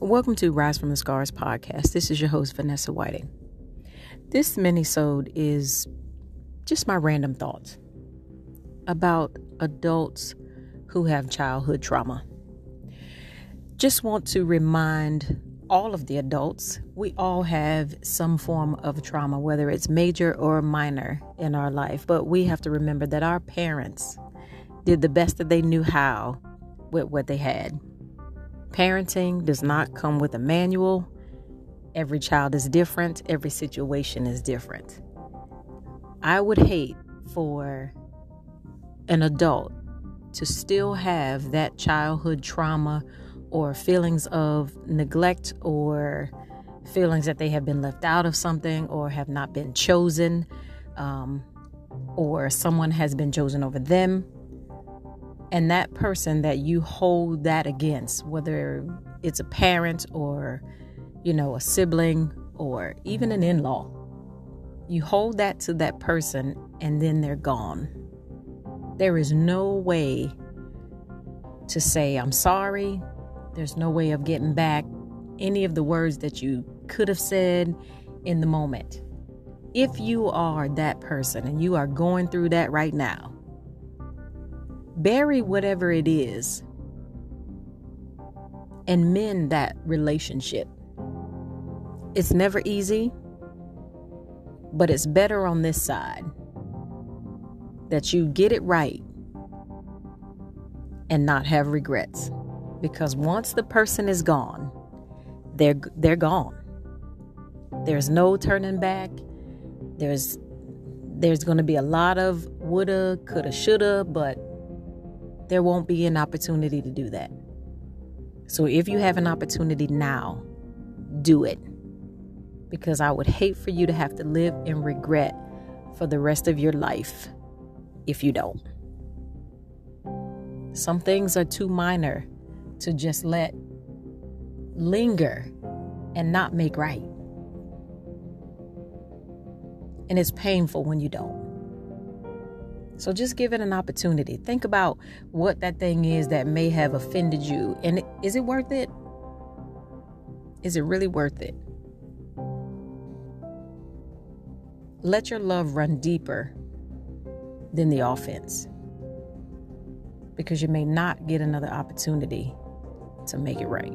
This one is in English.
Welcome to Rise from the Scars podcast. This is your host, Vanessa Whiting. This mini-sode is just my random thoughts about adults who have childhood trauma. Just want to remind all of the adults we all have some form of trauma, whether it's major or minor in our life. But we have to remember that our parents did the best that they knew how with what they had. Parenting does not come with a manual. Every child is different, every situation is different. I would hate for an adult to still have that childhood trauma or feelings of neglect or feelings that they have been left out of something or have not been chosen um, or someone has been chosen over them and that person that you hold that against whether it's a parent or you know a sibling or even an in-law you hold that to that person and then they're gone. There is no way to say i'm sorry. There's no way of getting back any of the words that you could have said in the moment. If you are that person and you are going through that right now bury whatever it is and mend that relationship. It's never easy, but it's better on this side that you get it right and not have regrets. Because once the person is gone, they're they're gone. There's no turning back. There's there's going to be a lot of woulda, coulda, shoulda, but there won't be an opportunity to do that. So if you have an opportunity now, do it. Because I would hate for you to have to live in regret for the rest of your life if you don't. Some things are too minor to just let linger and not make right. And it's painful when you don't. So just give it an opportunity. Think about what that thing is that may have offended you. And is it worth it? Is it really worth it? Let your love run deeper than the offense because you may not get another opportunity to make it right.